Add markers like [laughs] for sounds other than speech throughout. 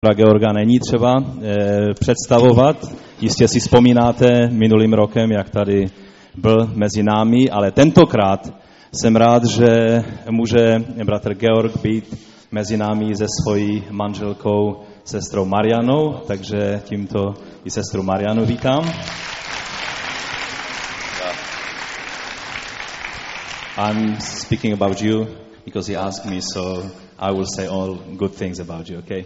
Pra Georga není třeba e, představovat. Jistě si vzpomínáte minulým rokem, jak tady byl mezi námi, ale tentokrát jsem rád, že může bratr Georg být mezi námi se svojí manželkou sestrou Marianou, takže tímto i sestru Marianu vítám. I'm speaking about you because he asked me, so I will say all good things about you, okay?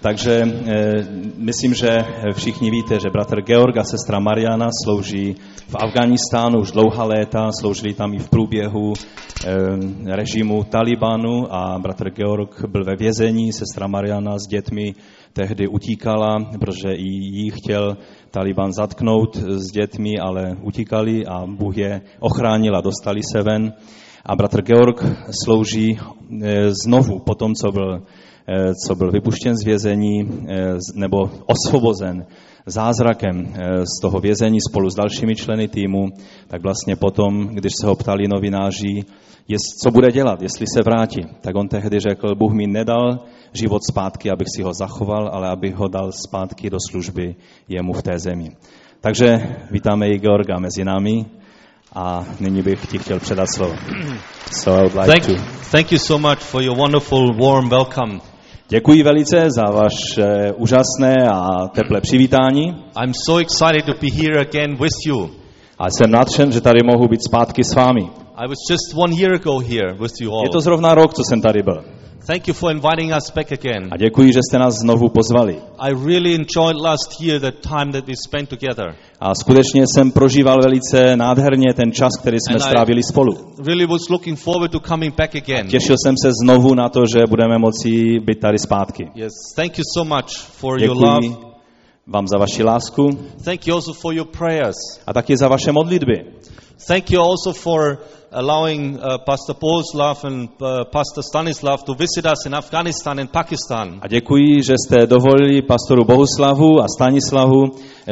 Takže e, myslím, že všichni víte, že bratr Georg a sestra Mariana slouží v Afganistánu už dlouhá léta, sloužili tam i v průběhu e, režimu Talibanu a bratr Georg byl ve vězení, sestra Mariana s dětmi tehdy utíkala, protože i jí chtěl Taliban zatknout s dětmi, ale utíkali a Bůh je ochránil a dostali se ven. A bratr Georg slouží znovu po tom, co byl, co byl vypuštěn z vězení nebo osvobozen zázrakem z toho vězení spolu s dalšími členy týmu, tak vlastně potom, když se ho ptali novináři, co bude dělat, jestli se vrátí, tak on tehdy řekl, Bůh mi nedal život zpátky, abych si ho zachoval, ale abych ho dal zpátky do služby jemu v té zemi. Takže vítáme i Georga mezi námi a nyní bych ti chtěl předat slovo. So I would like Thank, to... thank you so much for your wonderful, warm welcome. Děkuji velice za vaše úžasné a teplé přivítání I'm so excited to be here again with you. a jsem nadšen, že tady mohu být zpátky s vámi. I was just one year ago here with you all. Je to zrovna rok, co jsem tady byl. Thank you for inviting us back again. A děkuji, že jste nás znovu pozvali. I really enjoyed last year the time that we spent together. A skutečně jsem prožíval velice nádherně ten čas, který jsme And I- strávili spolu. Really was looking forward to coming back again. Těšil jsem se znovu na to, že budeme moci být tady zpátky. Yes, thank you so much for your love. Děkuji vám za vaši lásku Thank you also for your prayers. a taky za vaše modlitby. Thank you also for allowing uh, Pastor Boleslav and uh, Pastor Stanislav to visit us in Afghanistan and Pakistan. A děkuji, že jste dovolili pastoru Bohuslavu a Stanislavu,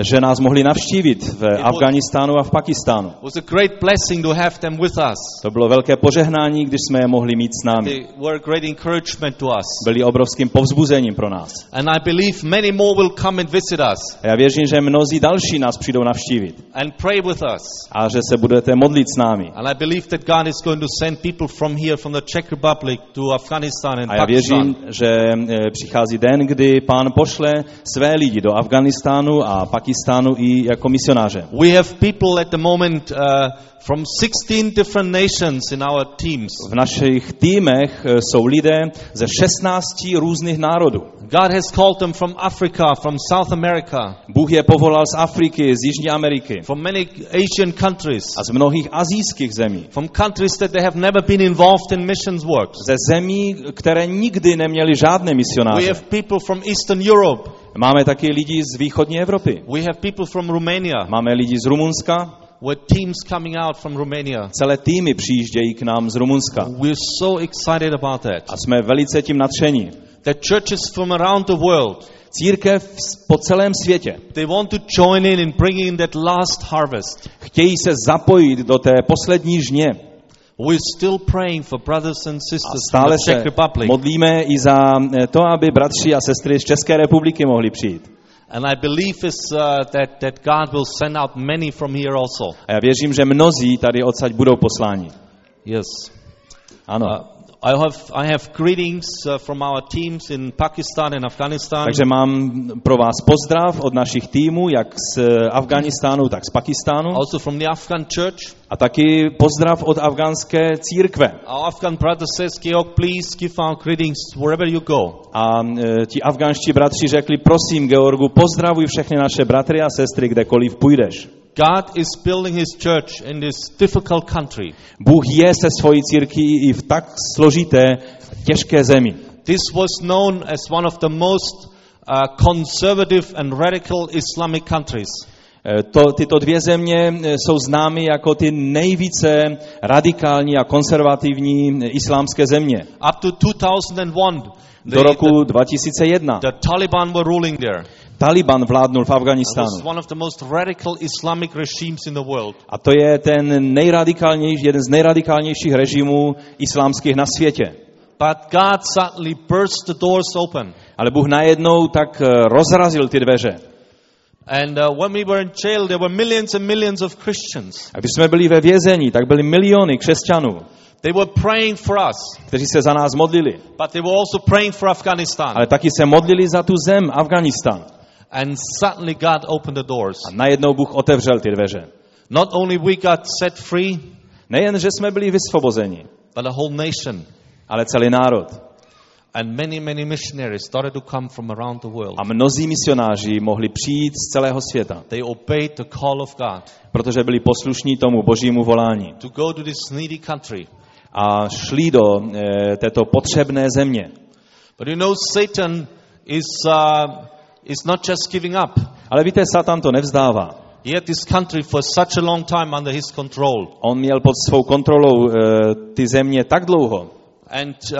že nás mohli navštívit v Afganistánu a v Pakistánu. It was a great blessing to have them with us. To bylo velké požehnání, když jsme je mohli mít s námi. They were a great encouragement to us. Byli obrovským povzbuzením pro nás. And I believe many more will come and visit us A já věřím, že mnozí další nás přijdou navštívit and pray with us. a že se budete modlit s námi. And I believe that God is going to send people from here, from the Czech Republic to Afghanistan and A já věřím, Pakistan. že e, přichází den, kdy pán pošle své lidi do Afganistánu a Pakistánu i jako misionáře. We have people at the moment uh, from 16 different nations in our teams. V našich týmech e, jsou lidé ze 16 různých národů. God has called them from Africa, from South America, Bůh je povolal z Afriky, z Jižní Ameriky from many Asian countries, a z mnohých azijských zemí. from countries that they have never been involved in missions works. Ze zemí, které nikdy neměly žádné We misionáře. have people from Eastern Europe. Máme taky lidi z východní Evropy. We have people from Romania. Máme lidi z Rumunska. With teams coming out from Romania. Celé týmy přijíždějí k nám z Rumunska. We're so excited about that. A jsme velice tím nadšení. That churches from around the world, Církev po celém světě they want to join in in bringing in that last harvest. chtějí se zapojit do té poslední žně. We're still praying for brothers and A sisters from stále the se Czech Republic. modlíme i za eh, to, aby bratři a sestry z České republiky mohli přijít. And I believe is, uh, that, that God will send out many from here also. A já věřím, že mnozí tady odsaď budou posláni. Yes. Ano. Uh, I have, I have greetings uh, from our teams in Pakistan and Afghanistan. Takže mám pro vás pozdrav od našich týmů, jak z Afganistánu, tak z Pakistánu. Also from the Afghan church. A taky pozdrav od afgánské církve. Our Afghan brother says, Georg, please give our greetings wherever you go. A e, ti afgánští bratři řekli, prosím, Georgu, pozdravuj všechny naše bratry a sestry, kdekoliv půjdeš. God is building his church in this difficult country. Bůh je se svojí církví i v tak složité, těžké zemi. This was known as one of the most uh, conservative and radical Islamic countries. E, To, tyto dvě země e, jsou známy jako ty nejvíce radikální a konzervativní e, islámské země. Up to 2001, the, Do roku 2001 the, the Taliban were ruling there. Taliban vládnul v Afganistánu. A to je ten nejradikálnější, jeden z nejradikálnějších režimů islámských na světě. But God suddenly burst the doors open. Ale Bůh najednou tak eh, rozrazil ty dveře. And uh, when we were in jail, there were millions and millions of Christians. A když jsme byli ve vězení, tak byly miliony křesťanů, They were praying for us, kteří se za nás modlili. but they were also praying for Afghanistan. Ale taky se modlili za tu zem, Afganistan. And suddenly God opened the doors. A najednou Bůh otevřel ty dveře. Not only we got set free, Nejen, že jsme byli vysvobozeni, but the whole nation. ale celý národ. And many, many missionaries started to come from around the world. A mnozí misionáři mohli přijít z celého světa, They obeyed the call of God protože byli poslušní tomu božímu volání. to go to this needy country. A šli do e, této potřebné země. But you know, Satan is, uh, is not just giving up. Ale víte, Satan to nevzdává. He had this country for such a long time under his control. On měl pod svou kontrolou e, ty země tak dlouho, And, uh,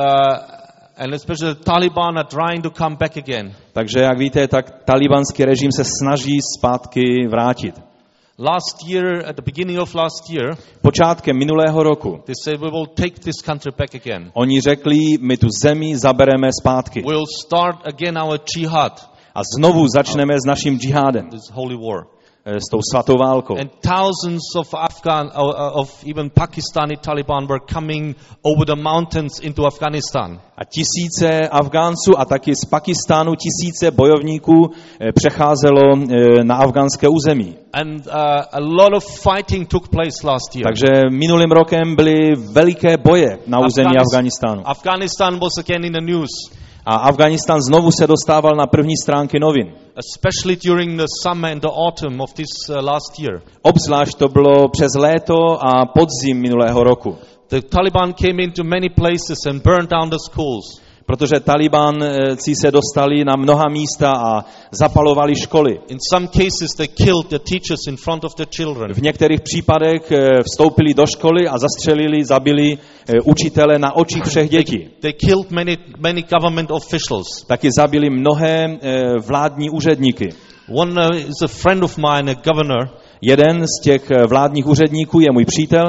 and especially the Taliban are trying to come back again. takže jak víte, tak talibanský režim se snaží zpátky vrátit. Last year, at the beginning of last year, Počátkem minulého roku they said we will take this country back again. oni řekli, my tu zemi zabereme zpátky We'll start again our jihad, a znovu začneme s naším džihádem, this holy war. e, s tou svatou válkou. And thousands of Afghan, uh, uh, of even Pakistani Taliban were coming over the mountains into Afghanistan. A tisíce Afgánců a taky z Pakistánu tisíce bojovníků eh, přecházelo eh, na afgánské území. And uh, a lot of fighting took place last year. Takže minulým rokem byly veliké boje na území Afganistánu. Afghanistan was again in the news, A Afganistán znovu se dostával na první stránky novin. especially during the summer and the autumn of this uh, last year. Obzvlášť to bylo přes léto a podzim minulého roku. The Taliban came into many places and burned down the schools. Protože Talibanci se dostali na mnoha místa a zapalovali školy. In some cases, they killed the teachers in front of the children. V některých případech eh, vstoupili do školy a zastřelili, zabili eh, učitele na očích [laughs] všech dětí. They killed many, many government officials. Taky zabili mnohé eh, vládní úředníky. One is a friend of mine, a governor. Jeden z těch vládních úředníků je můj přítel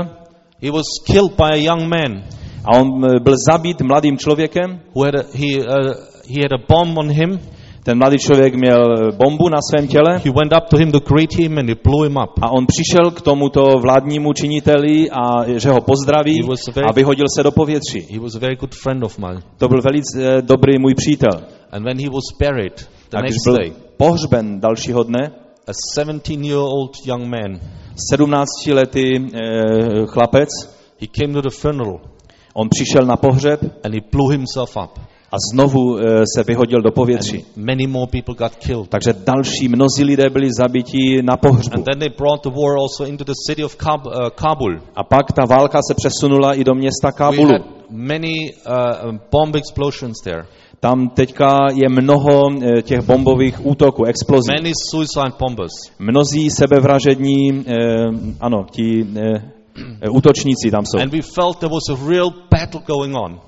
He was killed by a young man a on eh, byl zabit mladým člověkem. who had a, he, uh, he had a bomb on him. Ten mladý člověk měl eh, bombu na svém těle He went up to him to greet him and he blew him up. a on přišel k tomuto vládnímu činiteli a že ho pozdraví was very- a vyhodil se do povětří. He was a very good friend of mine. To byl velice eh, dobrý můj přítel. And when he was buried the A když next byl day, pohřben dalšího dne, a 17-year-old young man, 17-letý eh, chlapec, he came to the funeral on přišel na pohřeb and he blew himself up. a znovu eh, se vyhodil do povětří. And many more people got killed. Takže další mnozí lidé byli zabiti na pohřbu. And then they brought the war also into the city of Kab- uh, Kabul. A pak ta válka se přesunula i do města We Kábulu. had many uh, bomb explosions there. Tam teďka je mnoho těch bombových útoků, explozí. Many suicide bombers. Mnozí sebevražední, eh, ano, ti eh, útočníci tam jsou. And we felt there was a real battle going on.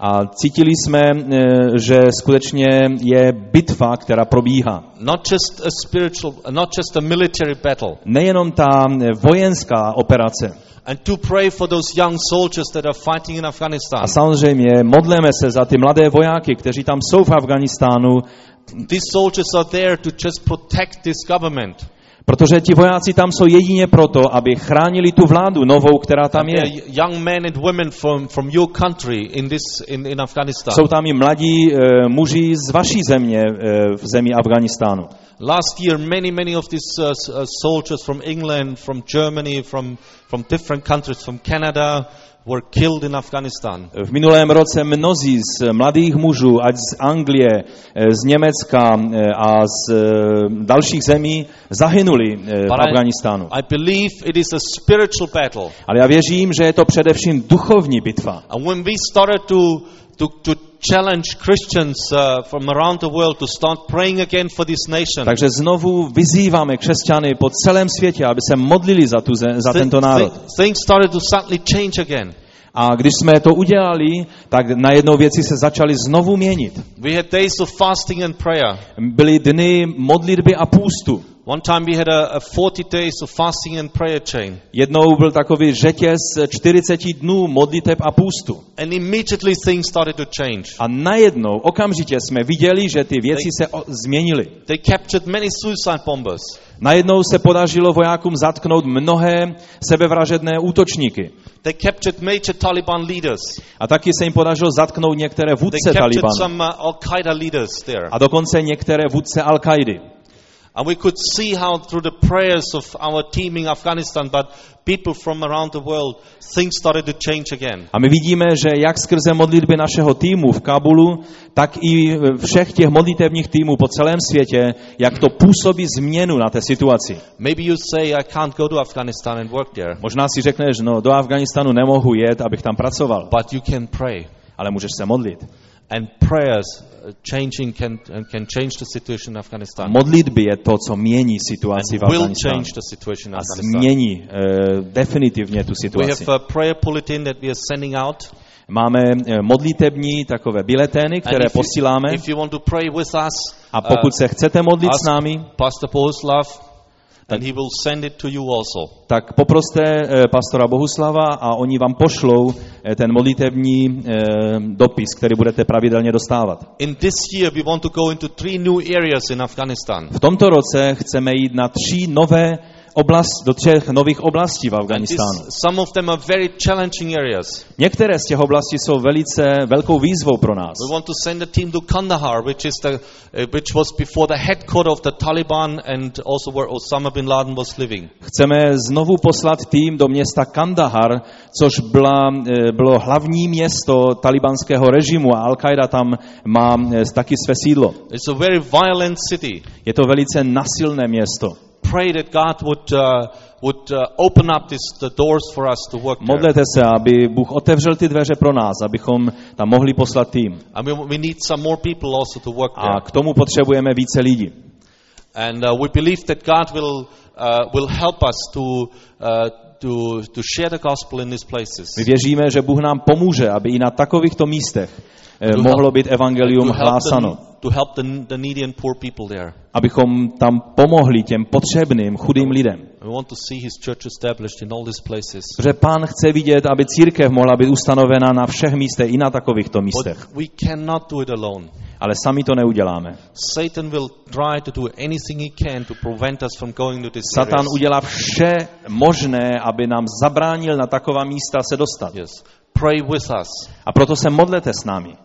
A cítili jsme, eh, že skutečně je bitva, která probíhá. Not just a spiritual, not just a military battle. Nejenom ta eh, vojenská operace. And to pray for those young soldiers that are fighting in A Afghanistan. samozřejmě modleme se za ty mladé vojáky, kteří tam jsou v Afganistánu, These soldiers are there to just protect this government. Protože ti vojáci tam jsou jedině proto, aby chránili tu vládu novou, která tam je. Jsou tam i mladí e, muži z vaší země, e, v zemi Afganistánu. Last year, many, many of these uh, uh, soldiers from England, from Germany, from, from different countries, from Canada, were killed in Afghanistan. V minulém roce mnozí z mladých mužů, ať z Anglie, e, z Německa e, a z e, dalších zemí, zahynuli v But I- Afganistánu. I believe it is a spiritual battle. Ale já věřím, že je to především duchovní bitva. And when we started to, to, to challenge Christians uh, from around the world to start praying again for this nation, Takže znovu vyzýváme křesťany po celém světě, aby se modlili za, tu, za tento národ. thi- things started to suddenly change again. A když jsme to udělali, tak najednou věci se začaly znovu měnit. We had days of fasting and prayer. Byly dny modlitby a půstu. One time we had a, a 40 days of fasting and prayer chain. Jednou byl takový řetěz 40 dnů modliteb a půstu. And immediately things started to change. A najednou, okamžitě jsme viděli, že ty věci se o, změnily. They captured many suicide bombers. Najednou se podařilo vojákům zatknout mnohé sebevražedné útočníky. They captured major Taliban leaders. A taky se jim podařilo zatknout některé They vůdce captured Talibanu. some uh, Al-Qaeda leaders there. A dokonce některé vůdce Al-Kaidy. And we could see how through the prayers of our team in Afghanistan, but people from around the world, things started to change again. A my vidíme, že jak skrze modlitby našeho týmu v Kabulu, tak i všech těch modlitevních týmů po celém světě, jak to působí změnu na té situaci. Maybe you say, I can't go to Afghanistan and work there, Možná si řekneš, no do Afganistanu nemohu jet, abych tam pracoval, but you can pray. ale můžeš se modlit. And prayers uh, changing can, uh, can change the situation in Afghanistan. Modlitby je to, co mění situaci v And will change the situation in A Afghanistan. změní uh, definitivně tu We situaci. have a prayer bulletin that we are sending out. Máme eh, modlitební takové biletény, And které you, posíláme. if you want to pray with us, A pokud se chcete modlit s námi, Pastor Bohuslav, and he will send it to you also. tak poproste eh, pastora Bohuslava a oni vám pošlou eh, ten modlitevní eh, dopis, který budete pravidelně dostávat. In this year, we want to go into three new areas in Afghanistan. V tomto roce chceme jít na tři nové oblast, do třech nových oblastí v Afganistánu. some of them are very challenging areas. Některé z těch oblastí jsou velice velkou výzvou pro nás. We want to send a team to Kandahar, which is the, uh, which was before the headquarter of the Taliban and also where Osama bin Laden was living. Chceme znovu poslat tým do města Kandahar, což byla, eh, bylo hlavní město talibanského režimu a Al-Qaida tam má eh, taky své sídlo. It's a very violent city. Je to velice nasilné město. Pray that God would, uh, would uh, open up this, the doors for us to work there. Modlete se, aby Bůh otevřel ty dveře pro nás, abychom tam mohli poslat tým. And we, we need some more people also to work A there. k tomu potřebujeme více lidí. And uh, we believe that God will, uh, will help us to, uh, to, to share the gospel in these places. My věříme, že Bůh nám pomůže, aby i na takovýchto místech eh, mohlo být evangelium hlásano. To help the, the needy and poor people there. Abychom tam pomohli těm potřebným, chudým lidem. We want to see His church established in all these places. Protože pán chce vidět, aby církev mohla být ustanovena na všech místech, i na takovýchto místech. But we cannot do it alone. Ale sami to neuděláme. Satan will try to do anything he can to prevent us from going to these Satan udělá vše možné, aby nám zabránil na taková místa se dostat. Yes. Pray with us. A proto se modlete s námi.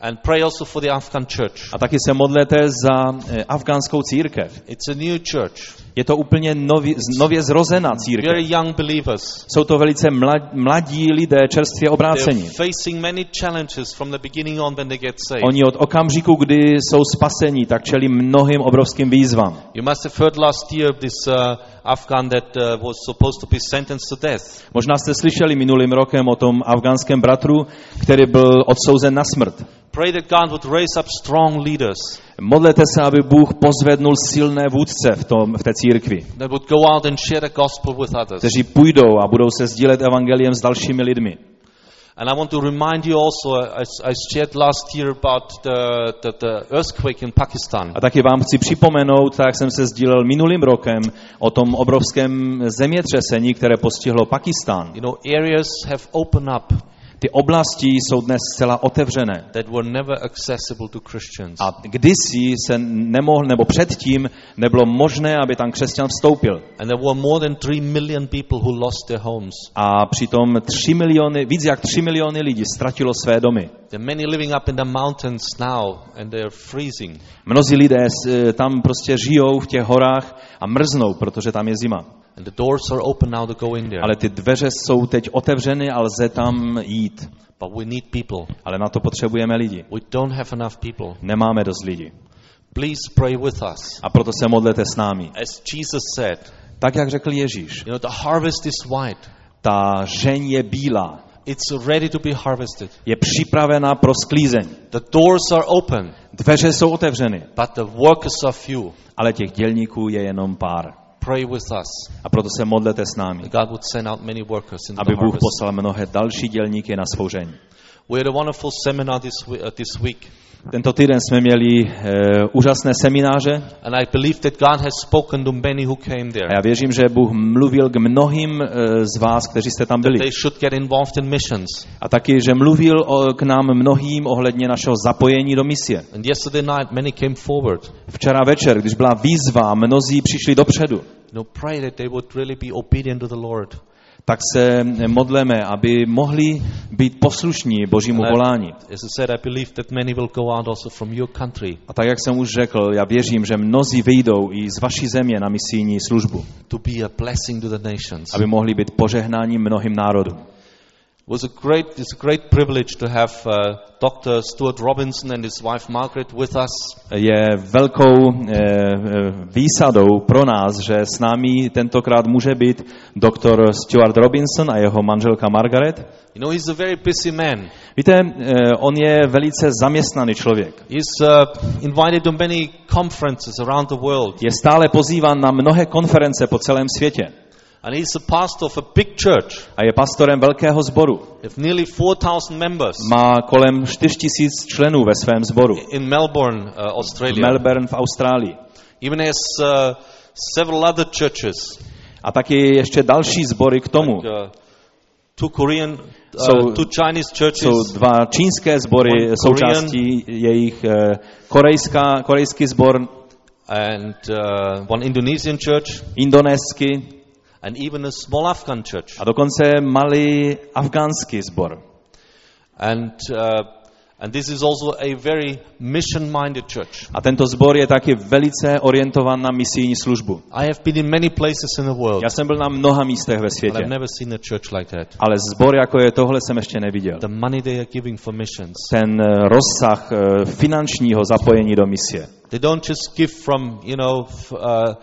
And pray also for the Afghan church. A taky se modlete za eh, afgánskou církev. It's a new church. Je to úplně nově, nově zrozená Very církev. young believers. Jsou to velice mlad, mladí lidé, čerstvě obrácení. facing many challenges from the beginning on when they get saved. Oni od okamžiku, kdy jsou spasení, tak čelí mnohým obrovským výzvám. You must have heard last year this uh, Afghan that uh, was supposed to be sentenced to death. Možná jste slyšeli minulým rokem o tom afgánském bratru, který byl odsouzen na smrt. Pray that God would raise up strong leaders Modlete se, aby Bůh pozvednul silné vůdce v, tom, v té církvi, that would go out and share the gospel with others. kteří půjdou a budou se sdílet evangeliem s dalšími lidmi. And I want to remind you also, I, I shared last year about the, the, the earthquake in Pakistan. A taky vám chci připomenout, tak jak jsem se sdílel minulým rokem, o tom obrovském zemětřesení, které postihlo Pakistán. You know, areas have opened up Ty oblasti jsou dnes zcela otevřené. that were never accessible to Christians. A kdysi se nemohl, nebo předtím nebylo možné, aby tam křesťan vstoupil. And there were more than 3 million people who lost their homes. A přitom 3 miliony, víc jak 3 miliony lidí ztratilo své domy. There are many living up in the mountains now and they're freezing. Mnozí lidé s- tam prostě žijou v těch horách a mrznou, protože tam je zima. And the doors are open now to go in there. Ale ty dveře jsou teď otevřeny a lze tam jít. But we need people. Ale na to potřebujeme lidi. We don't have enough people. Nemáme dost lidí. Please pray with us. A proto se modlete s námi. As Jesus said, Tak, jak řekl Ježíš, you know, the harvest is white. ta žeň je bílá, It's ready to be harvested. je připravena pro sklízeň. The doors are open, Dveře jsou otevřeny, but the workers are few. ale těch dělníků je jenom pár. Pray with us. A proto se modlete s námi, God would send out many workers aby the Bůh harvest. poslal mnohé další dělníky na svou žeň. We had a wonderful seminar this, uh, this week. Tento týden jsme měli uh, úžasné semináře And I believe that God has spoken to many who came a there. já věřím, že Bůh mluvil k mnohým uh, z vás, kteří jste tam byli. They should get involved in missions. A taky, že mluvil o, k nám mnohým ohledně našeho zapojení do misie. And yesterday night, many came forward. Včera večer, když byla výzva, mnozí přišli dopředu, know, pray that they would really be obedient to the Lord. Tak se modleme, aby mohli být poslušní Božímu volání. A tak, jak jsem už řekl, já věřím, že mnozí vyjdou i z vaší země na misijní službu, aby mohli být požehnáním mnohým národům. Was a great, it's a great privilege to have uh, Dr. Stuart Robinson and his wife Margaret with us. Je velkou eh, eh, výsadou pro nás, že s námi tentokrát může být doktor Stuart Robinson a jeho manželka Margaret. You know, he's a very busy man. Víte, eh, on je velice zaměstnaný člověk. He's uh, invited to many conferences around the world. Je stále pozýván na mnohé konference po celém světě. And he's a pastor of a big church A je pastorem velkého sboru. with nearly 4,000 members Má kolem 4000 členů ve svém sboru. in Melbourne, uh, V Australia. Melbourne v Austrálii. Even has uh, several other churches, A taky ještě další sbory k tomu. like, uh, two Korean, uh, So- two Chinese churches, Jsou dva čínské sbory součástí jejich eh, korejská, korejský sbor, and uh, one Indonesian church, indonéský and even a small Afghan church. a dokonce malý afgánský sbor. And, uh, and this is also a very mission-minded church. A tento sbor je taky velice orientovan na misijní službu. I have been in many places in the world, Já jsem byl na mnoha místech ve but světě, I've never seen a church like that. ale sbor jako je tohle jsem ještě neviděl. The money they are giving for missions. Ten eh, rozsah eh, finančního zapojení do misie. They don't just give from, you know, uh,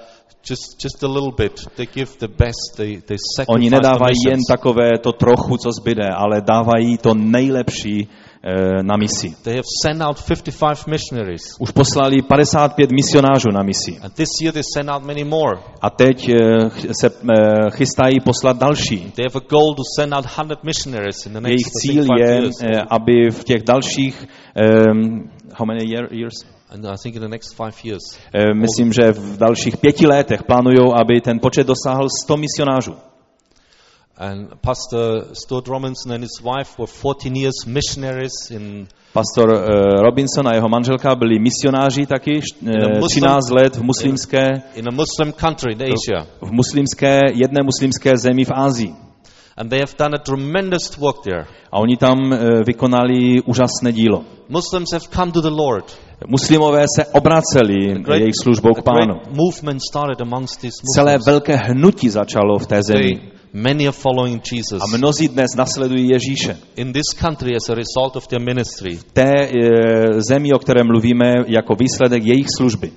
just, just a little bit. They give the best. They, they sacrifice Oni nedávají jen takové to trochu, co zbyde, ale dávají to nejlepší na misi. They have sent out 55 missionaries. Už poslali 55 misionářů na misi. And this year they sent out many more. A teď eh, se eh, chystají poslat další. They have a goal to send out 100 missionaries in the Jejich next think, cíl je, years. eh, aby v těch dalších, um, how many year, years? And I think in the next five years. Eh, Myslím, že v dalších pěti letech plánují, aby ten počet dosáhl 100 misionářů. And Pastor Stuart Robinson and his wife were 14 years missionaries in Pastor eh, Robinson a jeho manželka byli misionáři taky, eh, muslim- 13 let v muslimské, in a Muslim country in Asia. v muslimské, jedné muslimské zemi v Ázii. And they have done a tremendous work there. A oni tam eh, vykonali úžasné dílo. Muslims have come to the Lord. Muslimové se obraceli jejich službou k pánu. great Celé velké hnutí začalo v té zemi. They, many are following Jesus. A mnozí dnes nasledují Ježíše. In this country as a result of their ministry. Té e, zemi, o které mluvíme, jako výsledek jejich služby.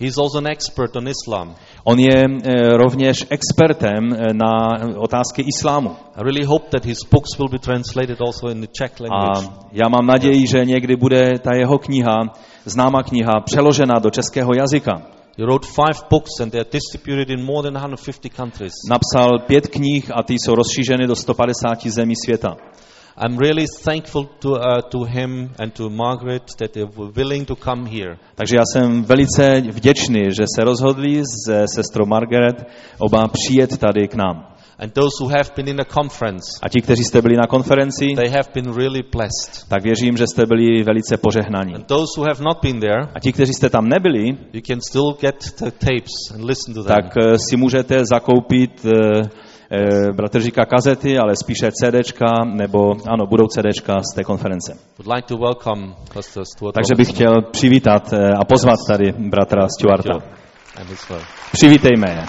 He's also an expert on Islam. On je e, rovněž expertem e, na otázky islámu. I really hope that his books will be translated also in the Czech language. A já mám naději, že někdy bude ta jeho kniha, známá kniha, přeložena do českého jazyka. He wrote five books and they are distributed in more than 150 countries. Napsal pět knih a ty jsou rozšířeny do 150 zemí světa. I'm really thankful to, uh, to him and to Margaret that they were willing to come here. Takže já jsem velice vděčný, že se rozhodli se sestrou Margaret oba přijet tady k nám. And those who have been in the conference, A ti, kteří jste byli na konferenci, they have been really blessed. tak věřím, že jste byli velice požehnaní. And those who have not been there, A ti, kteří jste tam nebyli, you can still get the tapes and listen to them. tak eh, si můžete zakoupit, eh, eh, bratr říká kazety, ale spíše CDčka, nebo ano, budou CDčka z té konference. Would like to welcome Takže bych chtěl přivítat eh, a pozvat tady bratra Stuarta. Přivítejme je.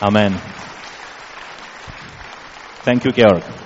Amen. Thank you, Georg.